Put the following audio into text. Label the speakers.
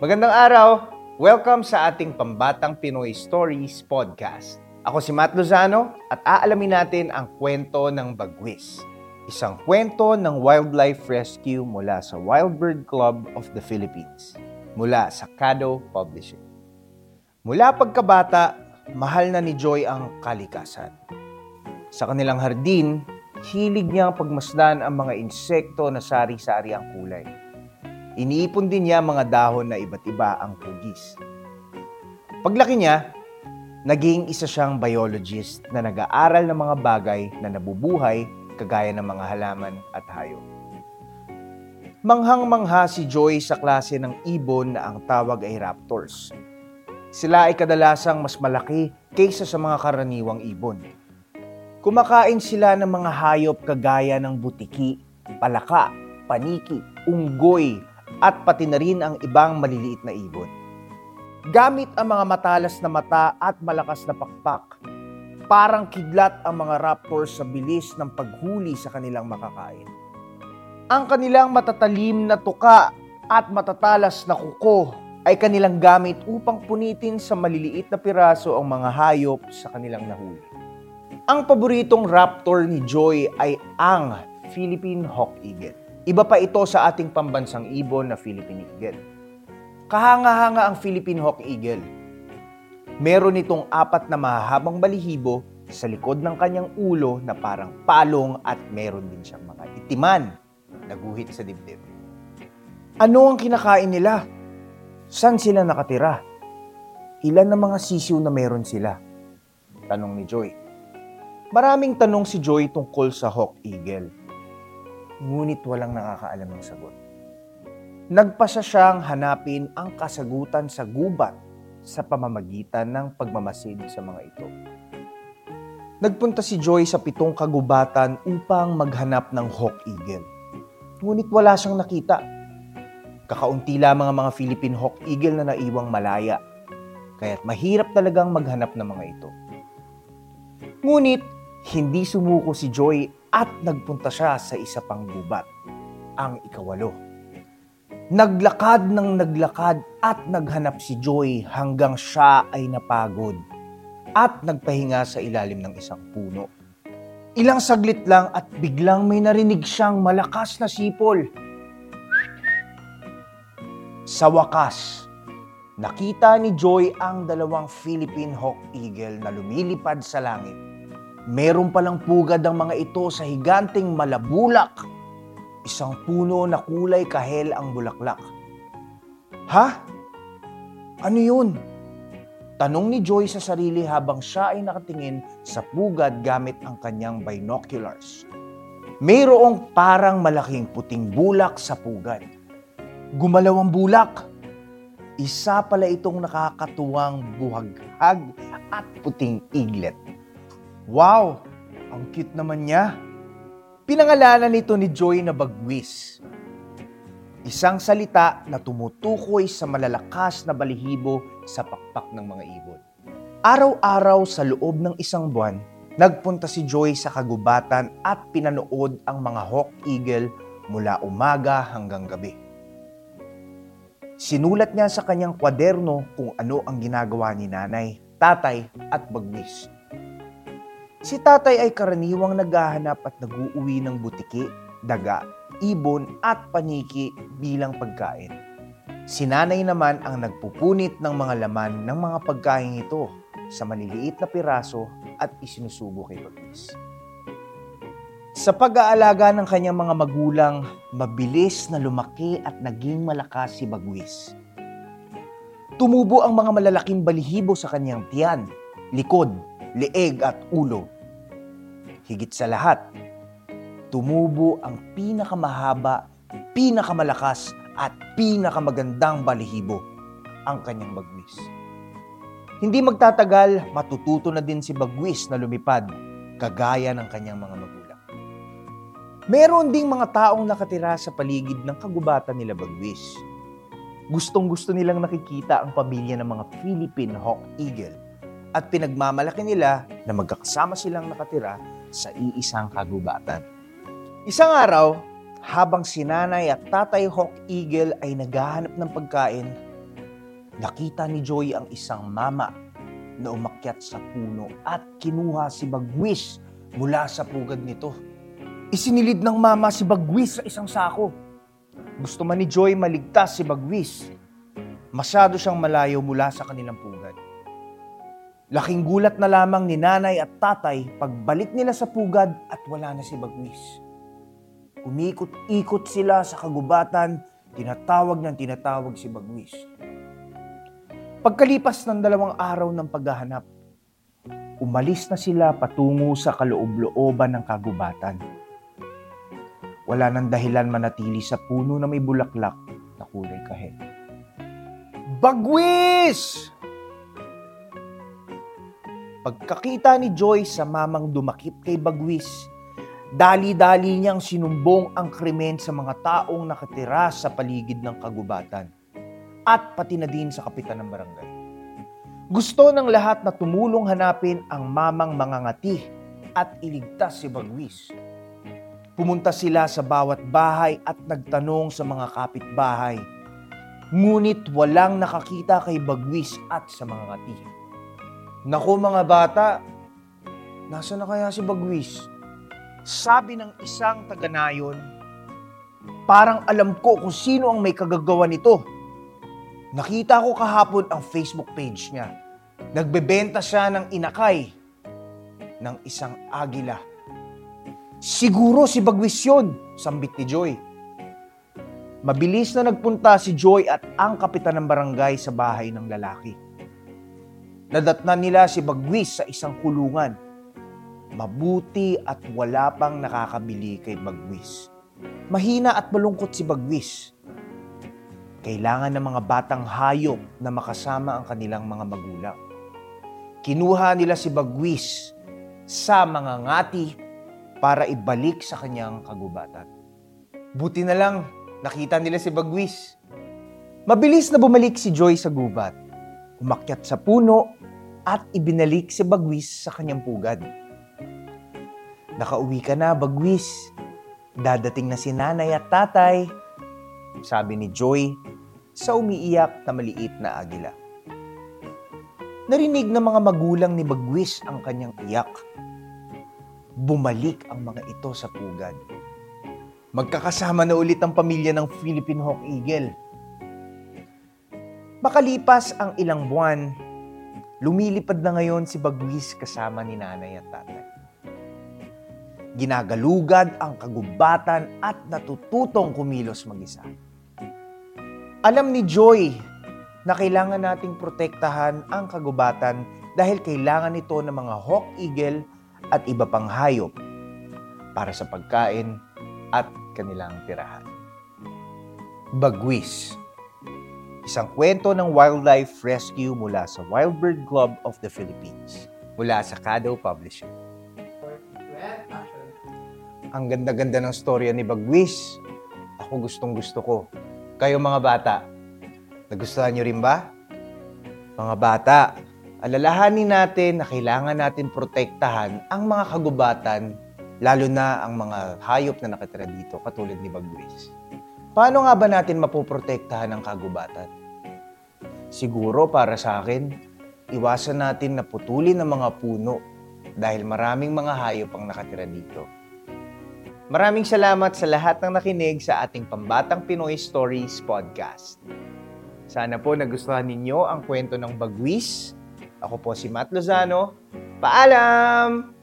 Speaker 1: Magandang araw! Welcome sa ating Pambatang Pinoy Stories podcast. Ako si Matt Lozano at aalamin natin ang kwento ng Bagwis. Isang kwento ng wildlife rescue mula sa Wild Bird Club of the Philippines. Mula sa Kado Publishing. Mula pagkabata, mahal na ni Joy ang kalikasan. Sa kanilang hardin, hilig niyang pagmasdan ang mga insekto na sari-sari ang kulay Iniipon din niya mga dahon na iba't iba ang pugis. Paglaki niya, naging isa siyang biologist na nag-aaral ng mga bagay na nabubuhay kagaya ng mga halaman at hayop. Manghang-mangha si Joy sa klase ng ibon na ang tawag ay raptors. Sila ay kadalasang mas malaki kaysa sa mga karaniwang ibon. Kumakain sila ng mga hayop kagaya ng butiki, palaka, paniki, unggoy, at pati na rin ang ibang maliliit na ibon. Gamit ang mga matalas na mata at malakas na pakpak, parang kidlat ang mga raptors sa bilis ng paghuli sa kanilang makakain. Ang kanilang matatalim na tuka at matatalas na kuko ay kanilang gamit upang punitin sa maliliit na piraso ang mga hayop sa kanilang nahuli. Ang paboritong raptor ni Joy ay ang Philippine Hawk Eagle. Iba pa ito sa ating pambansang ibon na Philippine Eagle. Kahanga-hanga ang Philippine Hawk Eagle. Meron itong apat na mahahabang balihibo sa likod ng kanyang ulo na parang palong at meron din siyang mga itiman na guhit sa dibdib. Ano ang kinakain nila? San sila nakatira? Ilan na mga sisiw na meron sila? Tanong ni Joy. Maraming tanong si Joy tungkol sa Hawk Eagle ngunit walang nakakaalam ng sagot. Nagpasa siyang hanapin ang kasagutan sa gubat sa pamamagitan ng pagmamasid sa mga ito. Nagpunta si Joy sa pitong kagubatan upang maghanap ng hawk eagle. Ngunit wala siyang nakita. Kakaunti lamang ang mga Philippine hawk eagle na naiwang malaya. Kaya't mahirap talagang maghanap ng mga ito. Ngunit hindi sumuko si Joy at nagpunta siya sa isa pang gubat, ang ikawalo. Naglakad ng naglakad at naghanap si Joy hanggang siya ay napagod at nagpahinga sa ilalim ng isang puno. Ilang saglit lang at biglang may narinig siyang malakas na sipol. Sa wakas, nakita ni Joy ang dalawang Philippine Hawk Eagle na lumilipad sa langit Meron palang pugad ang mga ito sa higanting malabulak. Isang puno na kulay kahel ang bulaklak. Ha? Ano yun? Tanong ni Joy sa sarili habang siya ay nakatingin sa pugad gamit ang kanyang binoculars. Mayroong parang malaking puting bulak sa pugad. Gumalaw ang bulak. Isa pala itong nakakatuwang buhaghag at puting iglet. Wow! Ang cute naman niya. Pinangalanan nito ni Joy na bagwis. Isang salita na tumutukoy sa malalakas na balihibo sa pakpak ng mga ibon. Araw-araw sa loob ng isang buwan, nagpunta si Joy sa kagubatan at pinanood ang mga hawk eagle mula umaga hanggang gabi. Sinulat niya sa kanyang kwaderno kung ano ang ginagawa ni nanay, tatay at bagwis Si tatay ay karaniwang naghahanap at nag-uuwi ng butiki, daga, ibon at paniki bilang pagkain. Si nanay naman ang nagpupunit ng mga laman ng mga pagkain ito sa maliliit na piraso at isinusubo kay Bagwis. Sa pag-aalaga ng kanyang mga magulang, mabilis na lumaki at naging malakas si Bagwis. Tumubo ang mga malalaking balihibo sa kanyang tiyan, likod, leeg at ulo. Higit sa lahat, tumubo ang pinakamahaba, pinakamalakas at pinakamagandang balihibo, ang kanyang bagwis. Hindi magtatagal, matututo na din si bagwis na lumipad, kagaya ng kanyang mga magulang. Meron ding mga taong nakatira sa paligid ng kagubatan nila bagwis. Gustong gusto nilang nakikita ang pamilya ng mga Philippine Hawk Eagle at pinagmamalaki nila na magkakasama silang nakatira sa iisang kagubatan. Isang araw, habang si nanay at tatay Hawk Eagle ay naghahanap ng pagkain, nakita ni Joy ang isang mama na umakyat sa puno at kinuha si Bagwis mula sa pugad nito. Isinilid ng mama si Bagwis sa isang sako. Gusto man ni Joy maligtas si Bagwis. Masyado siyang malayo mula sa kanilang pugad. Laking gulat na lamang ni nanay at tatay pagbalik nila sa pugad at wala na si Bagwis. Umikot-ikot sila sa kagubatan, tinatawag ng tinatawag si Bagwis. Pagkalipas ng dalawang araw ng paghahanap, umalis na sila patungo sa kaloob-looban ng kagubatan. Wala nang dahilan manatili sa puno na may bulaklak na kulay kahit. Bagwis! Pagkakita ni Joy sa mamang dumakip kay Bagwis, dali-dali niyang sinumbong ang krimen sa mga taong nakatira sa paligid ng kagubatan at pati na din sa kapitan ng barangay. Gusto ng lahat na tumulong hanapin ang mamang mangangati at iligtas si Bagwis. Pumunta sila sa bawat bahay at nagtanong sa mga kapitbahay. Ngunit walang nakakita kay Bagwis at sa mga ngati. Naku mga bata, nasa na kaya si Bagwis? Sabi ng isang taga-nayon, parang alam ko kung sino ang may kagagawa nito. Nakita ko kahapon ang Facebook page niya. Nagbebenta siya ng inakay ng isang agila. Siguro si Bagwis yun, sambit ni Joy. Mabilis na nagpunta si Joy at ang kapitan ng barangay sa bahay ng lalaki. Nadatnan nila si Bagwis sa isang kulungan. Mabuti at wala pang nakakabili kay Bagwis. Mahina at malungkot si Bagwis kailangan ng mga batang hayop na makasama ang kanilang mga magulang. Kinuha nila si Bagwis sa mga ngati para ibalik sa kanyang kagubatan. Buti na lang, nakita nila si Bagwis. Mabilis na bumalik si Joy sa gubat. Umakyat sa puno at ibinalik si Bagwis sa kanyang pugad. Nakauwi ka na, Bagwis. Dadating na si nanay at tatay sabi ni Joy sa umiiyak na maliit na agila. Narinig ng mga magulang ni Bagwis ang kanyang iyak. Bumalik ang mga ito sa pugad. Magkakasama na ulit ang pamilya ng Philippine Hawk Eagle. Makalipas ang ilang buwan, lumilipad na ngayon si Bagwis kasama ni nanay at tatay. Ginagalugad ang kagubatan at natututong kumilos mag-isa. Alam ni Joy na kailangan nating protektahan ang kagubatan dahil kailangan ito ng mga hawk eagle at iba pang hayop para sa pagkain at kanilang tirahan. Bagwis Isang kwento ng wildlife rescue mula sa Wild Bird Club of the Philippines mula sa Kado Publishing. Ang ganda-ganda ng storya ni Bagwis. Ako gustong gusto ko. Kayo mga bata, nagustuhan nyo rin ba? Mga bata, alalahanin natin na kailangan natin protektahan ang mga kagubatan, lalo na ang mga hayop na nakatira dito, katulad ni Bagwis. Paano nga ba natin mapoprotektahan ang kagubatan? Siguro para sa akin, iwasan natin na putulin ang mga puno dahil maraming mga hayop ang nakatira dito. Maraming salamat sa lahat ng nakinig sa ating Pambatang Pinoy Stories podcast. Sana po nagustuhan ninyo ang kwento ng Bagwis. Ako po si Matt Lozano. Paalam!